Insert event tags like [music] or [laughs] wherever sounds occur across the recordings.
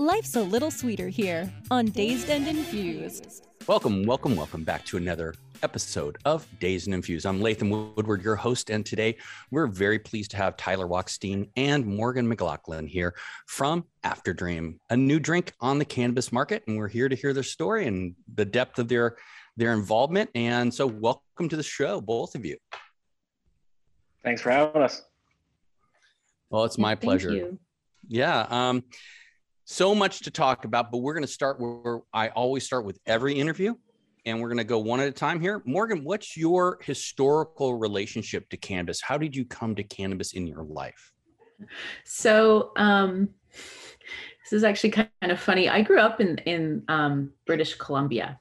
Life's a little sweeter here on Dazed and Infused. Welcome, welcome, welcome back to another episode of Dazed and Infused. I'm Latham Woodward, your host, and today we're very pleased to have Tyler Wachstein and Morgan McLachlan here from After Dream, a new drink on the cannabis market, and we're here to hear their story and the depth of their their involvement. And so, welcome to the show, both of you. Thanks for having us. Well, it's my pleasure. Yeah. Um, so much to talk about, but we're going to start where I always start with every interview, and we're going to go one at a time here. Morgan, what's your historical relationship to cannabis? How did you come to cannabis in your life? So, um, this is actually kind of funny. I grew up in in um, British Columbia,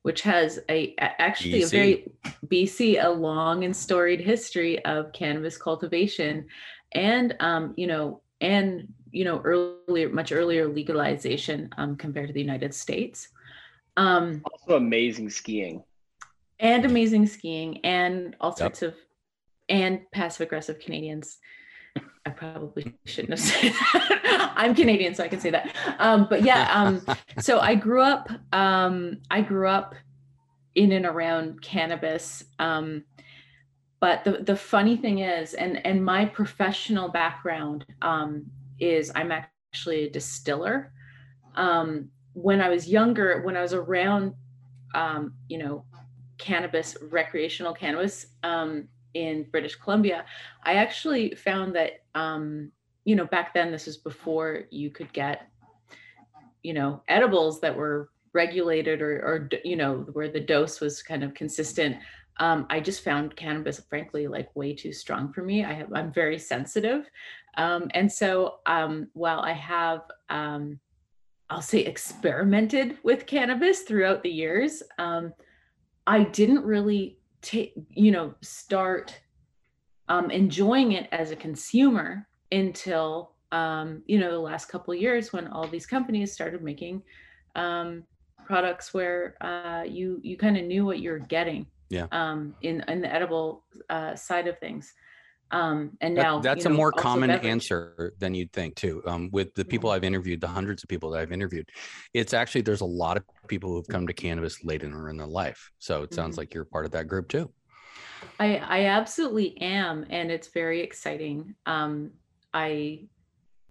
which has a actually BC. a very BC a long and storied history of cannabis cultivation, and um, you know and you know earlier much earlier legalization um, compared to the united states. Um, also amazing skiing. And amazing skiing and all sorts of and passive aggressive canadians. I probably shouldn't have said that. [laughs] I'm canadian so i can say that. Um, but yeah um, [laughs] so i grew up um, i grew up in and around cannabis um, but the, the funny thing is and and my professional background um, is i'm actually a distiller um, when i was younger when i was around um, you know cannabis recreational cannabis um, in british columbia i actually found that um, you know back then this was before you could get you know edibles that were regulated or, or you know where the dose was kind of consistent um, I just found cannabis, frankly, like way too strong for me. I have, I'm very sensitive. Um, and so um, while I have, um, I'll say, experimented with cannabis throughout the years, um, I didn't really take, you know, start um, enjoying it as a consumer until, you know, the last couple of years when all these companies started making products where uh, you you kind of knew what you're getting yeah. um in in the edible uh side of things um and now that, that's you know, a more common beverage. answer than you'd think too um with the people mm-hmm. i've interviewed the hundreds of people that i've interviewed it's actually there's a lot of people who've come to cannabis later in their life so it sounds mm-hmm. like you're part of that group too i i absolutely am and it's very exciting um i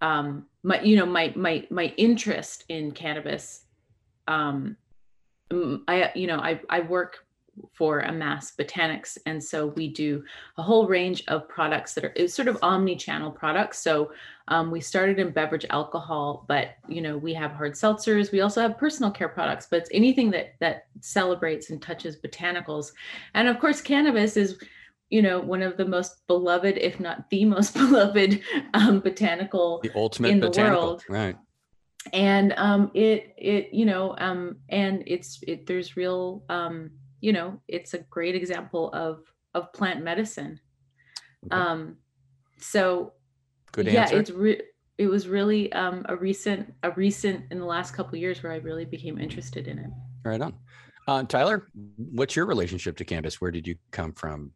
um my you know my my my interest in cannabis um i you know i i work for Amass Botanics. And so we do a whole range of products that are it's sort of omni-channel products. So um, we started in beverage alcohol, but you know, we have hard seltzers. We also have personal care products, but it's anything that that celebrates and touches botanicals. And of course, cannabis is you know one of the most beloved if not the most [laughs] beloved um, botanical the ultimate in the botanical, world right and um, it it you know um, and it's it there's real um, you know it's a great example of of plant medicine. Okay. um so good yeah it's re- it was really um a recent a recent in the last couple years where i really became interested in it. Right on. Uh, tyler what's your relationship to cannabis? Where did you come from?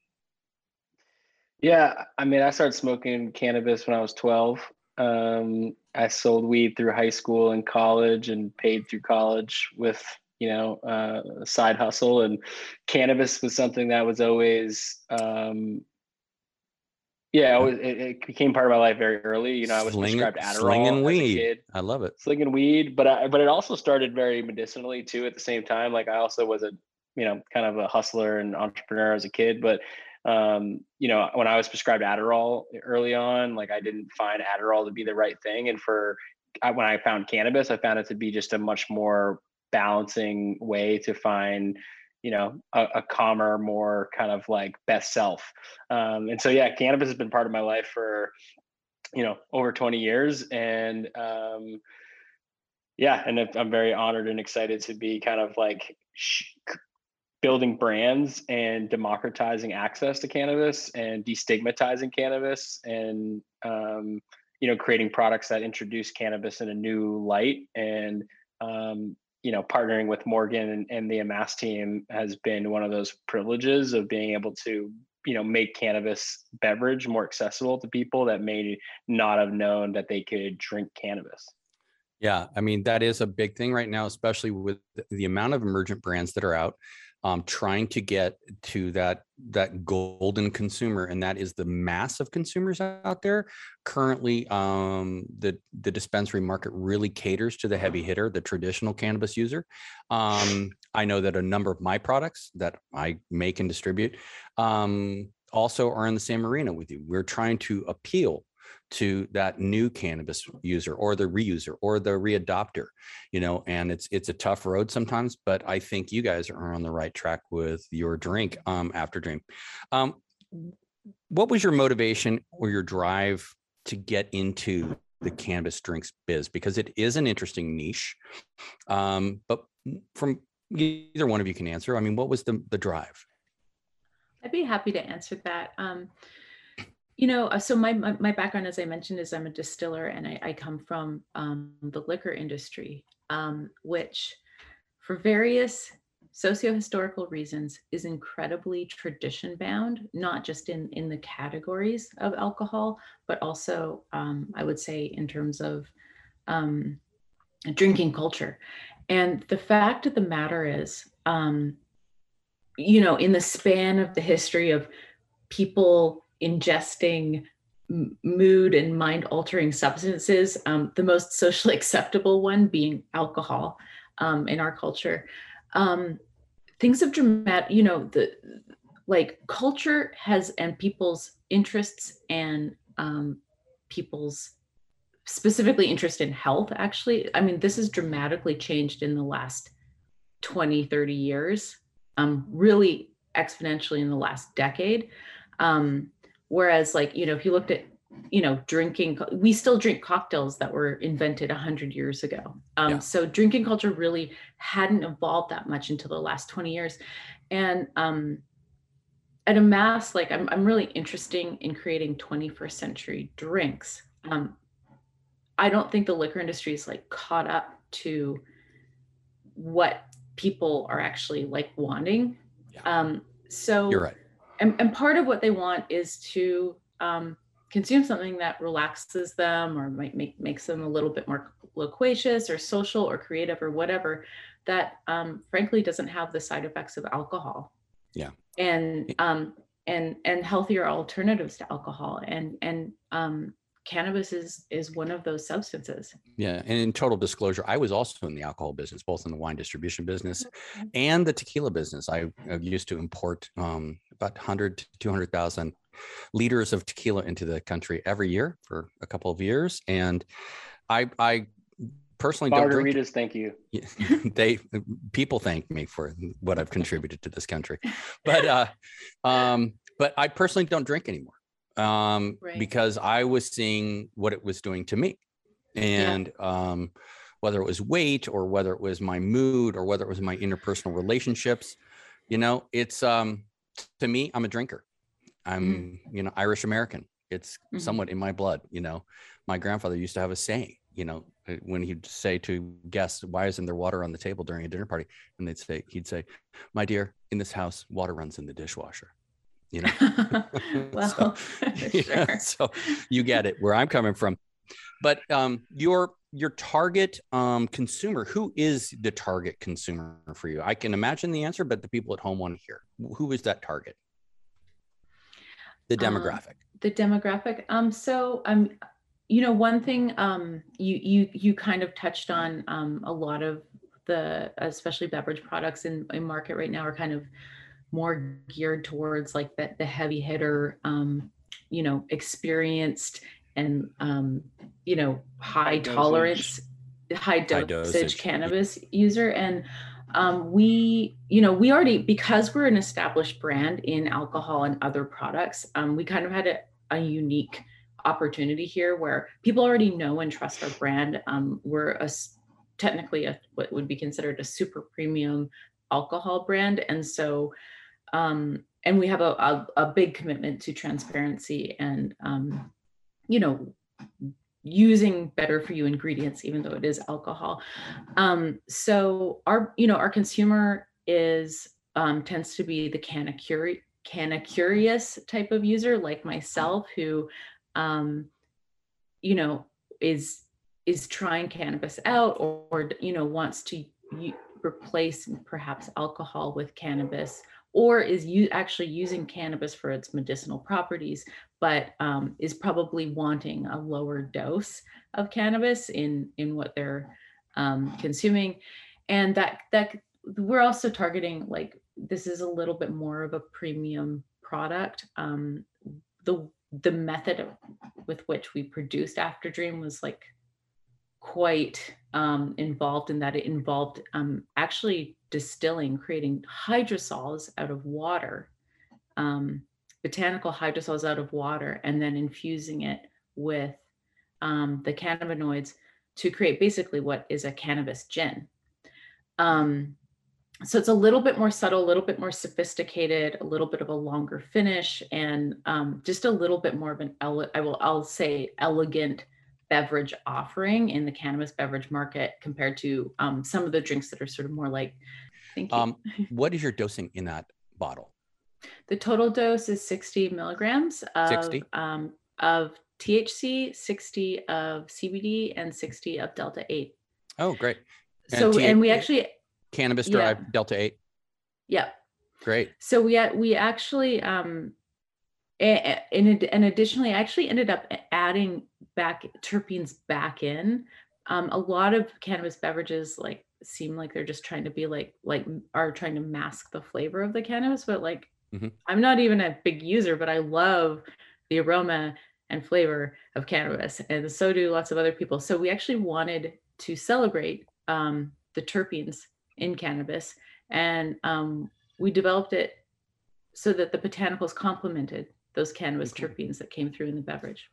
Yeah i mean i started smoking cannabis when i was 12 um, i sold weed through high school and college and paid through college with you know, uh, side hustle. And cannabis was something that was always, um, yeah, it, it, became part of my life very early. You know, I was Sling, prescribed Adderall. Slinging weed. I love it. Slinging weed, but I, but it also started very medicinally too. At the same time, like I also was a, you know, kind of a hustler and entrepreneur as a kid. But um, you know, when I was prescribed Adderall early on, like I didn't find Adderall to be the right thing. And for I, when I found cannabis, I found it to be just a much more balancing way to find you know a, a, calmer more kind of like best self. Um, and so yeah cannabis has been part of my life for you know over 20 years. And um, yeah, and I'm very honored and excited to be kind of like building brands and democratizing access to cannabis and destigmatizing cannabis and um, you know creating products that introduce cannabis in a new light. And um, you know partnering with morgan and, and, the amass team has been one of those privileges of being able to you know make cannabis beverage more accessible to people that may not have known that they could drink cannabis. Yeah i mean that is a big thing right now especially with the amount of emergent brands that are out um, trying to get to that that golden consumer, and that is the mass of consumers out there. Currently, um, the the dispensary market really caters to the heavy hitter, the traditional cannabis user. Um, I know that a number of my products that I make and distribute um, also are in the same arena with you. We're trying to appeal to that new cannabis user or the reuser or the readopter you know and it's it's a tough road sometimes but i think you guys are on the right track with your drink um after dream um what was your motivation or your drive to get into the cannabis drinks biz? Because it is an interesting niche um but from either one of you can answer. I mean what was the the drive? I'd be happy to answer that. Um you know, uh, so my, my, my background, as I mentioned, is I'm a distiller and I, I come from um, the liquor industry, um, which for various socio-historical reasons is incredibly tradition bound, not just in, in the categories of alcohol, but also um, I would say in terms of um, drinking culture. And the fact of the matter is, um, you know, in the span of the history of people ingesting mood and mind altering substances, um, the most [laughs] socially acceptable one being alcohol um, in our culture. Um, things have dramatic, you know, the like culture has and people's interests and um, people's specifically interest in health actually i mean this has dramatically changed in the last 20 30 years um, really exponentially in the last decade um, Whereas, like, you know, if you looked at, you know, drinking, we still drink cocktails that were invented 100 years ago. Um, yeah. So drinking culture really hadn't evolved that much until the last 20 years. And um, at mass, like, I'm, I'm really interested in creating 21st century drinks. Um, I don't think the liquor industry is like caught up to what people are actually like wanting. Yeah. Um, so you're right and, and part of what they want is to um, consume something that relaxes them or might make makes them a little bit more loquacious or social or creative or whatever that um, frankly doesn't have the side effects of alcohol. Yeah. And um and and healthier alternatives to alcohol and and um cannabis is is one of those substances yeah and in total disclosure i was also in the alcohol business both in the wine distribution business and the tequila business i, I used to import um, about 100 to 200,000 liters of tequila into the country every year for a couple of years. And I, I personally don't drink. Margaritas, thank you. [laughs] they people thank me for what I've contributed to this country, [laughs] but uh, um, but I personally don't drink anymore um, right. because I was seeing what it was doing to me, and yeah. um, whether it was weight or whether it was my mood or whether it was my interpersonal relationships, you know, it's um, to me, I'm a drinker. I'm, mm. you know, Irish American. It's mm-hmm. somewhat in my blood. You know, my grandfather used to have a saying, you know, uh, when he'd say to guests, why isn't there water on the table during a dinner party? And they'd say, he'd say, my dear, in this house, water runs in the dishwasher. You [laughs] know, [laughs] well, [laughs] so, sure. yeah, so you get it where I'm coming from. But um, your your target um, consumer, who is the target consumer for you? I can imagine the answer, but the people at home want to hear. Who is that target? The um, demographic. Um, the demographic. Um, so um, you know, one thing um, you you you kind of touched on um, a lot of the especially beverage products in, in market right now are kind of more geared towards like the, the heavy hitter um, you know experienced and um, you know high, high tolerance high dosage, high dosage, cannabis user. And um, we you know we already because we're an established brand in alcohol and other products um, we kind of had a, a, unique opportunity here where people already know and trust our brand. Um, we're a technically a, what would be considered a super premium alcohol brand. And so, um, and we have a, a, a, big commitment to transparency and, um, you know, using better for you ingredients, even though it is alcohol. Um, so our, you know, our consumer is, um, tends to be the canna curi- canna curious type of user like myself who, um, you know, is is trying cannabis out or, or you know wants to replace perhaps alcohol with cannabis or is you actually using cannabis for its medicinal properties but um, is probably wanting a lower dose of cannabis in in what they're um, consuming. And that that we're also targeting like this is a little bit more of a premium product. Um, the the method with which we produced after dream was like quite um, involved in that. It involved um, actually distilling, creating hydrosols out of water, um, botanical hydrosols out of water, and then infusing it with um, the cannabinoids to create basically what is a cannabis gin. Um, so it's a little bit more subtle, a little bit more sophisticated, a little bit of a longer finish, and um, just a little bit more of an ele- I will I'll say elegant beverage offering in the cannabis beverage market compared to um, some of the drinks that are sort of more like. Thank you. Um, [laughs] what is your dosing in that bottle? The total dose is 60 milligrams of, 60? Um, of THC, 60 of CBD, and 60 of Delta 8. Oh, great. And so, T- and we actually. Cannabis derived yeah. Delta 8? Yeah. Great. So we, we actually, um, and, and additionally, I actually ended up adding back terpenes back in. Um, a lot of cannabis beverages like seem like they're just trying to be like like are trying to mask the flavor of the cannabis, but like mm-hmm. I'm not even a big user, but I love the aroma and flavor of cannabis, and so do lots of other people. So we actually wanted to celebrate um, the terpenes in cannabis, and um, we developed it so that the botanicals complemented those cannabis okay. terpenes that came through in the beverage.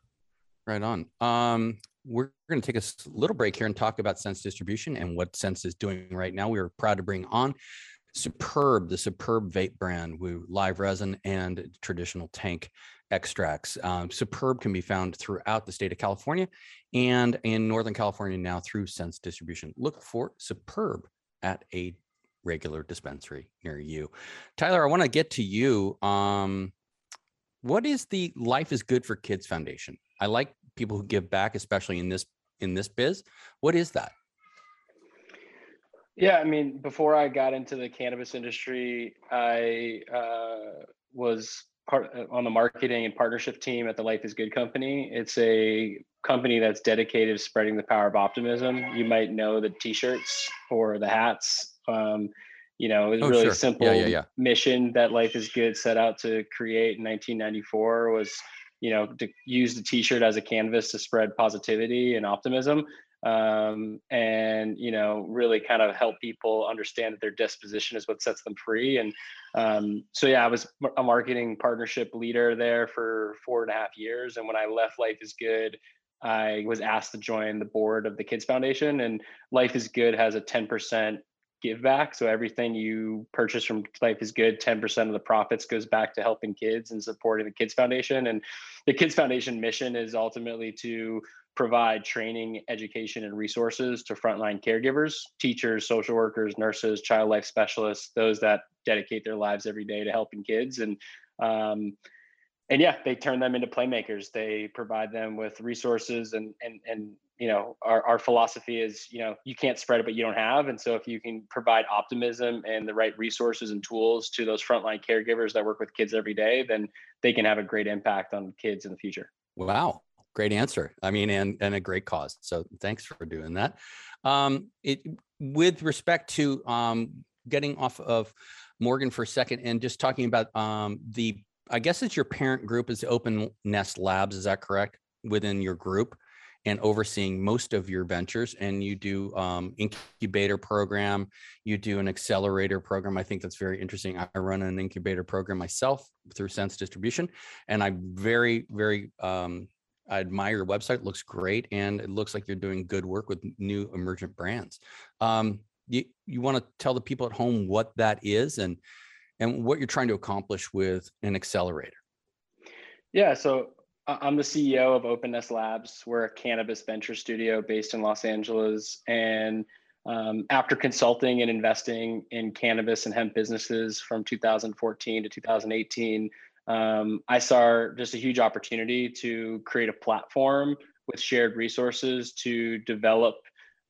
Right on. Um, we're going to take a little break here and talk about Sense Distribution and what Sense is doing right now. We are proud to bring on Superb, the Superb vape brand with live resin and traditional tank extracts. Um, Superb can be found throughout the state of California and in Northern California now through Sense Distribution. Look for Superb at a regular dispensary near you. Tyler, I want to get to you. Um, what is the Life is Good for Kids Foundation? I like people who give back, especially in this in this biz. What is that? Yeah, I mean, before I got into the cannabis industry, I uh, was part uh, on the marketing and partnership team at the Life is Good company. It's a company that's dedicated to spreading the power of optimism. You might know the T-shirts or the hats. Um, you know, it was oh, really sure. simple yeah, yeah, yeah. mission that Life is Good set out to create in 1994 was, you know, to use the T-shirt as a canvas to spread positivity and optimism, um, and you know, really kind of help people understand that their disposition is what sets them free. And um, so, yeah, I was a marketing partnership leader there for four and a half years, and when I left Life is Good. I was asked to join the board of the Kids Foundation, and Life is Good has a 10% give back. So everything you purchase from Life is Good, 10% of the profits goes back to helping kids and supporting the Kids Foundation. And the Kids Foundation mission is ultimately to provide training, education, and resources to frontline caregivers, teachers, social workers, nurses, child life specialists, those that dedicate their lives every day to helping kids. And um, and yeah, they turn them into playmakers. They provide them with resources and and and you know our, our philosophy is you know you can't spread it but you don't have. And so if you can provide optimism and the right resources and tools to those frontline caregivers that work with kids every day then they can have a great impact on kids in the future. Wow. Great answer. I mean and and a great cause. So thanks for doing that. Um it with respect to um getting off of morgan for a second and just talking about um the i guess it's your parent group is open nest labs. Is that correct? Within your group and overseeing most of your ventures. And you do um, incubator program, you do an accelerator program. I think that's very interesting. I run an incubator program myself through Sense Distribution, and I'm very, very um, I admire your website. It looks great, and it looks like you're doing good work with new emergent brands. Um, you you want to tell the people at home what that is and and what you're trying to accomplish with an accelerator. Yeah, so I'm the CEO of Open Nest Labs. We're a cannabis venture studio based in Los Angeles, and um, after consulting and investing in cannabis and hemp businesses from 2014 to 2018, um, I saw just a huge opportunity to create a platform with shared resources to develop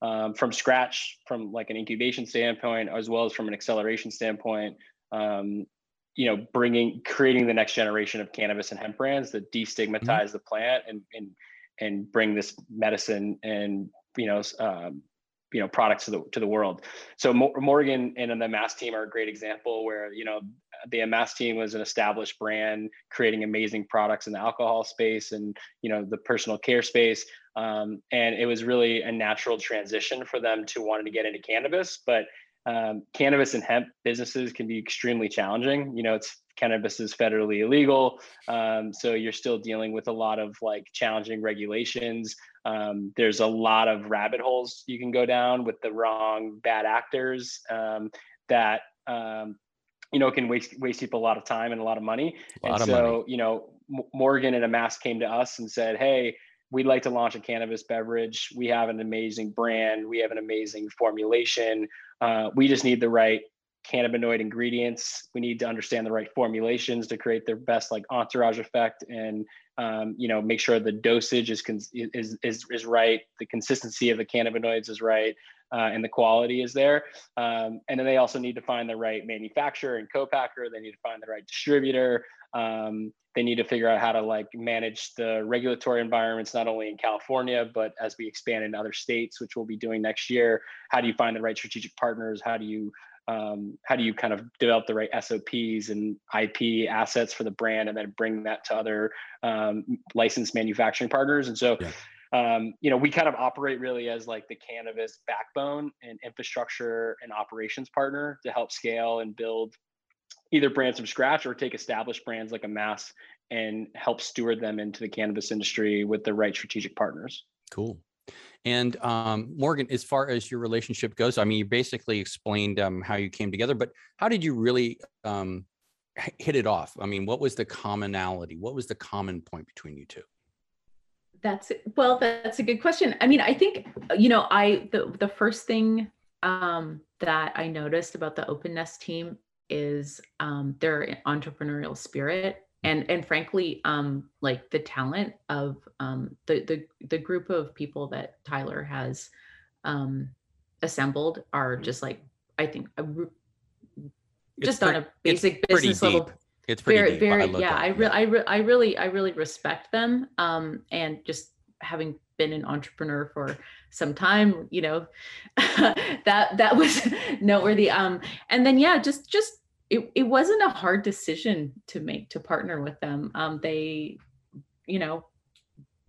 um, from scratch, from like an incubation standpoint, as well as from an acceleration standpoint. Um, you know, bringing, creating the next generation of cannabis and hemp brands that destigmatize mm-hmm. the plant and and and bring this medicine and you know um, you know products to the to the world. So Morgan and the Amass team are a great example where you know the Amass team was an established brand creating amazing products in the alcohol space and you know the personal care space. Um, and it was really a natural transition for them to wanting to get into cannabis, but um, cannabis and hemp businesses can be extremely challenging. You know, it's cannabis is federally illegal, um, so you're still dealing with a lot of like challenging regulations. Um, there's a lot of rabbit holes you can go down with the wrong bad actors um, that um, you know can waste waste people a lot of time and a lot of money. and so money. you know, M- Morgan and Amass came to us and said, "Hey." We'd like to launch a cannabis beverage. We have an amazing brand. We have an amazing formulation. Uh, we just need the right cannabinoid ingredients. We need to understand the right formulations to create the best like entourage effect and um, you know make sure the dosage is is is is right, the consistency of the cannabinoids is right, uh, and the quality is there. Um, and then they also need to find the right manufacturer and co-packer. They need to find the right distributor. Um, they need to figure out how to like manage the regulatory environments not only in California but as we expand in other states, which we'll be doing next year. How do you find the right strategic partners? How do you um, how do you kind of develop the right SOPs and IP assets for the brand, and then bring that to other um, licensed manufacturing partners? And so, yeah. um, you know, we kind of operate really as like the cannabis backbone and infrastructure and operations partner to help scale and build either brands from scratch or take established brands like Amass and help steward them into the cannabis industry with the right strategic partners. Cool. And um, Morgan, as far as your relationship goes, I mean, you basically explained um, how you came together, but how did you really um, hit it off? I mean, what was the commonality? What was the common point between you two? That's well, that's a good question. I mean, I think you know, I the the first thing um, that I noticed about the Open Nest team is um, their entrepreneurial spirit and and frankly um like the talent of um the the the group of people that tyler has um assembled are mm-hmm. just like i think a, just on a basic business level. it's pretty very deep, very I yeah I, re- I, re- I really i really respect them um and just having been an entrepreneur for some time you know [laughs] that that was [laughs] noteworthy um and then yeah just just it, it wasn't a hard decision to make to partner with them. Um, they, you know,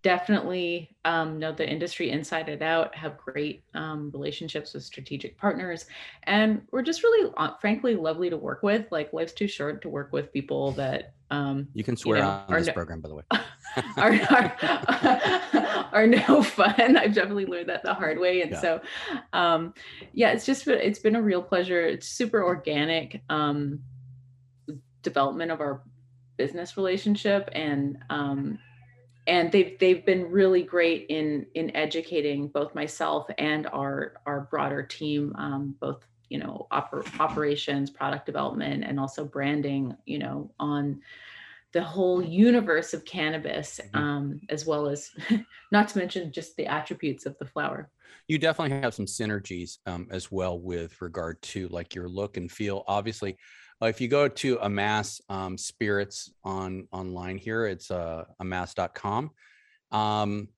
definitely um, know the industry inside and out, have great um, relationships with strategic partners, and we're just really, uh, frankly, lovely to work with. Like life's too short to work with people that um, you can swear you know, on this no, program, by the way. [laughs] are, are, are no [laughs] fun. I've definitely learned that the hard way, and yeah. so um, yeah, it's just it's been a real pleasure. It's super organic um, development of our business relationship, and um, and they've they've been really great in in educating both myself and our our broader team, um, both you know oper- operations, product development, and also branding. You know on the whole universe of cannabis, mm-hmm. um, as well as [laughs] not to mention just the attributes of the flower. You definitely have some synergies um, as well with regard to like your look and feel. Obviously, uh, if you go to Amass um, Spirits on online here, it's uh, amass.com. Um,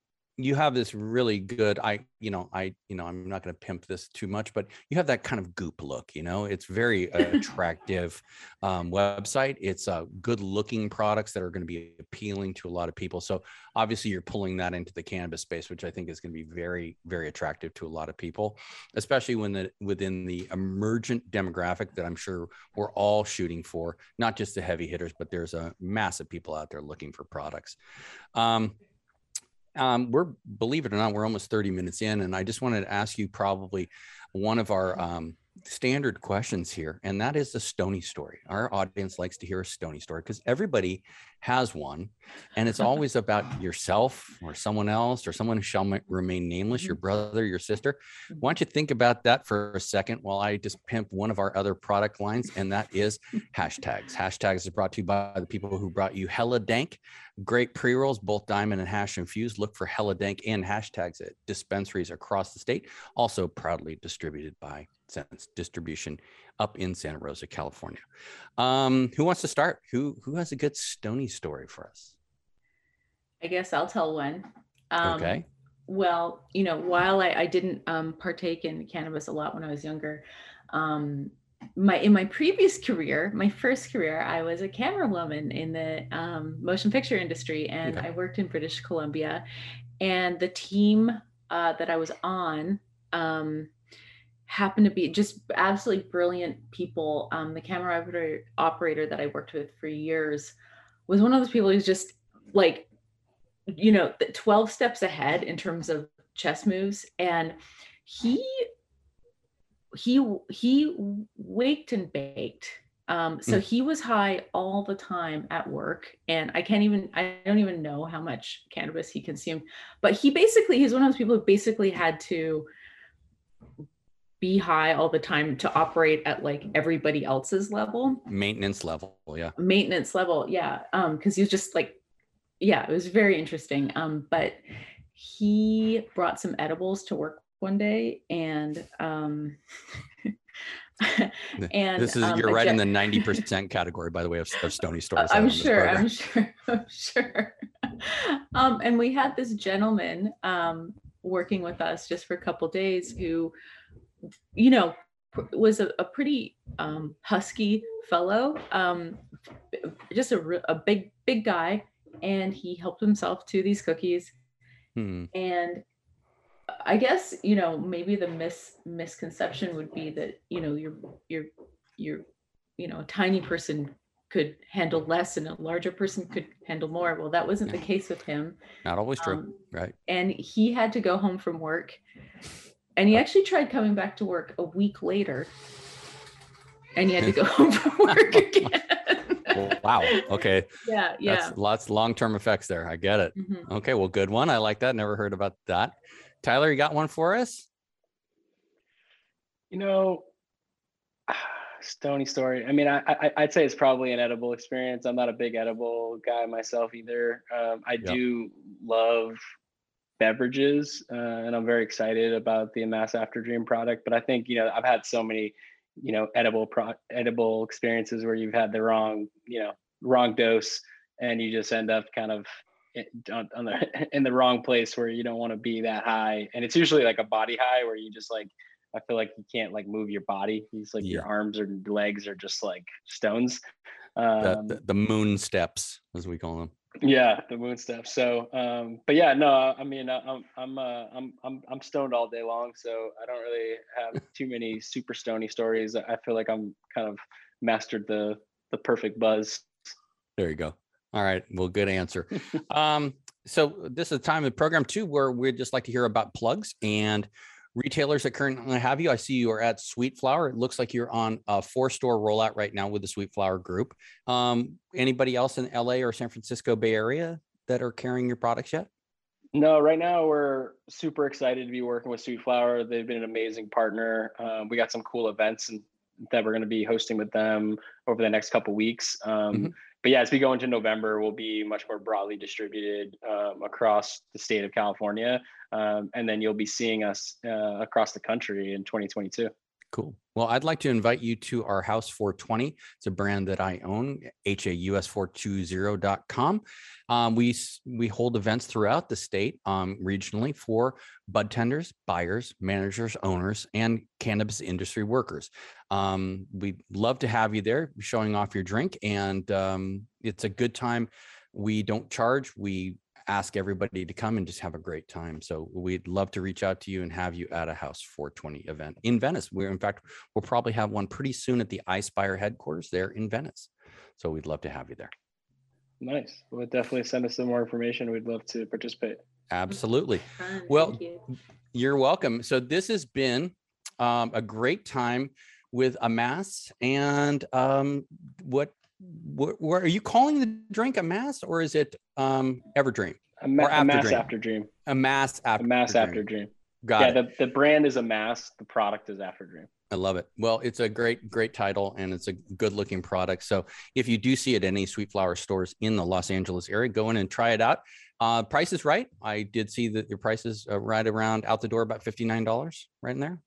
you have this really good i you know i you know i'm not going to pimp this too much but you have that kind of goop look you know? It's very [laughs] attractive um, website. It's uh, good looking products that are going to be appealing to a lot of people. So obviously you're pulling that into the cannabis space which i think is going to be very very attractive to a lot of people especially when the within the emergent demographic that i'm sure we're all shooting for not just the heavy hitters but there's a massive people out there looking for products. Um, Um, we're believe it or not, we're almost 30 minutes in, and I just wanted to ask you probably one of our um, standard questions here, and that is the Stony story. Our audience likes to hear a Stony story because everybody has one, and it's [laughs] always about yourself or someone else or someone who shall remain nameless, your mm-hmm. brother, your sister. Mm-hmm. Why don't you think about that for a second while I just pimp one of our other product lines, and that is [laughs] hashtags. Hashtags is brought to you by the people who brought you Hella Dank. Great pre rolls, both diamond and hash infused. Look for Hella Dank and hashtags at dispensaries across the state. Also proudly distributed by Sense Distribution up in Santa Rosa, California. Um, who wants to start? Who who has a good Stony story for us? I guess I'll tell one. Um, okay. Well, you know, while I, I didn't um, partake in cannabis a lot when I was younger, um, my in my previous career, my first career, I was a camera woman in the um, motion picture industry, and okay. I worked in British Columbia. And the team uh, that I was on um, happened to be just absolutely brilliant people. Um, the camera operator, operator that I worked with for years was one of those people who's just like, you know, 12 steps ahead in terms of chess moves. And he, he, he waked and baked. Um, so mm. he was high all the time at work, and I can't even, I don't even know how much cannabis he consumed, but he basically, he's one of those people who basically had to be high all the time to operate at like everybody else's level maintenance level yeah maintenance level yeah um because he was just like yeah it was very interesting um but he brought some edibles to work one day and um [laughs] and this is um, you're right in the 90% category by the way of, of stony stories i'm sure i'm [laughs] sure [laughs] i'm sure um and we had this gentleman um working with us just for a couple days who you know, was a, a pretty um, husky fellow, um, just a, a big, big guy. And he helped himself to these cookies. Hmm. And I guess, you know, maybe the mis misconception would be that, you know, you're, you're, you're, you know, a tiny person could handle less and a larger person could handle more. Well, that wasn't the case with him. Not always true. Um, right. And he had to go home from work and he actually tried coming back to work a week later and he had to go [laughs] home from work again. [laughs] wow. Okay. Yeah. Yeah. That's lots long term effects there. I get it. Mm-hmm. Okay. Well, good one. I like that. Never heard about that. Tyler, you got one for us? You know, [sighs] Stony story. I mean, I, I would say it's probably an edible experience. I'm not a big edible guy myself either. Um, I do love beverages, uh, and I'm very excited about the Amass After Dream product. But I think you know I've had so many you know edible pro- edible experiences where you've had the wrong you know wrong dose, and you just end up kind of on, on the [laughs] in the wrong place where you don't want to be that high. And it's usually like a body high where you just like I feel like you can't like move your body. It's like yeah. your arms or legs are just like stones. Um, the, the, the moon steps, as we call them yeah the moon steps. so um but yeah no i mean i'm i'm uh, i'm i'm i'm stoned all day long so i don't really have [laughs] too many super stony stories i feel like i'm kind of mastered the the perfect buzz there you go all right well good answer um so this is the time of the program too where we'd just like to hear about plugs and retailers that currently have you. I see you are at Sweet Flower. It looks like you're on a four store rollout right now with the Sweet Flower Group. Um, anybody else in LA or San Francisco Bay Area that are carrying your products yet? No, right now we're super excited to be working with Sweet Flower. They've been an amazing partner. Um, we got some cool events and that we're going to be hosting with them over the next couple weeks. Um, mm-hmm but yeah, as we go into November, we'll be much more broadly distributed um, across the state of California, um, and then you'll be seeing us uh, across the country in 2022. Cool. Well, I'd like to invite you to our Haus 420. It's a brand that I own, haus420.com. Um, we, we hold events throughout the state um, regionally for bud tenders, buyers, managers, owners, and cannabis industry workers. Um, we'd love to have you there showing off your drink, and um, it's a good time. We don't charge. We ask everybody to come and just have a great time. So we'd love to reach out to you and have you at a Haus 420 event in Venice. We're in fact we'll probably have one pretty soon at the iSpire headquarters there in Venice. So we'd love to have you there. Nice. Well, definitely send us some more information. We'd love to participate. Absolutely. Fun. Well, you. You're welcome. So this has been um, a great time with Amass and um, what, are you calling the drink a mass or is it um, Everdream? A, ma- a mass Dream. after dream. A after mass Dream. after dream. Got yeah, it. the, the brand is a mass. The product is after dream. I love it. Well, it's a great, great title and it's a good looking product. So if you do see it at any Sweet Flower stores in the Los Angeles area, go in and try it out. Uh, price is right. I did see that your price is uh, right around out the door, about $59 right in there.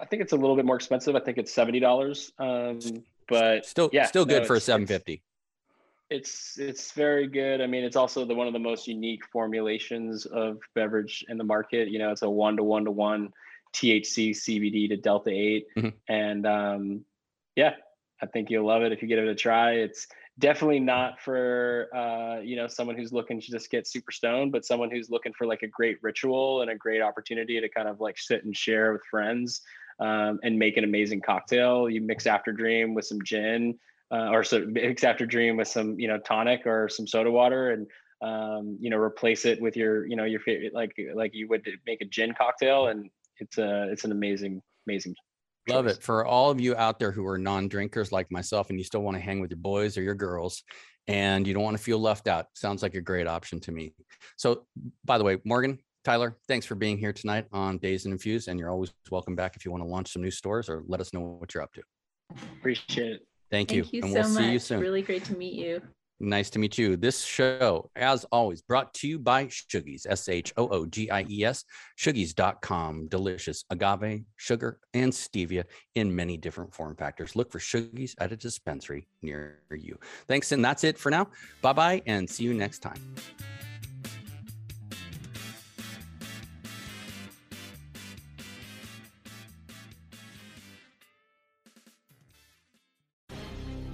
I think it's a little bit more expensive. I think it's seventy dollars. Um, but Still, yeah, still good no, for a it's- 750. It's it's very good. I mean, it's also the one of the most unique formulations of beverage in the market. You know, it's a one to one to one THC CBD to Delta 8 Mhm. and um, yeah, I think you'll love it if you give it a try. It's definitely not for uh, you know someone who's looking to just get super stoned, but someone who's looking for like a great ritual and a great opportunity to kind of like sit and share with friends um, and make an amazing cocktail. You mix After Dream with some gin uh, or so mix after dream with some you know tonic or some soda water and um, you know replace it with your you know your favorite like like you would make a gin cocktail and it's a it's an amazing amazing Love it. For all of you out there who are non-drinkers like myself and you still want to hang with your boys or your girls and you don't want to feel left out, sounds like a great option to me. So by the way, Morgan, Tyler, thanks for being here tonight on Dazed and Infused. And you're always welcome back if you want to launch some new stores or let us know what you're up to. appreciate it Thank, Thank you and so we'll much. see you soon. Really great to meet you. Nice to meet you. This show, as always, brought to you by Shoogies, S H O O G I E S, Shoogies.com. Delicious agave, sugar, and stevia in many different form factors. Look for Shoogies at a dispensary near you. Thanks. And that's it for now. Bye bye, and see you next time.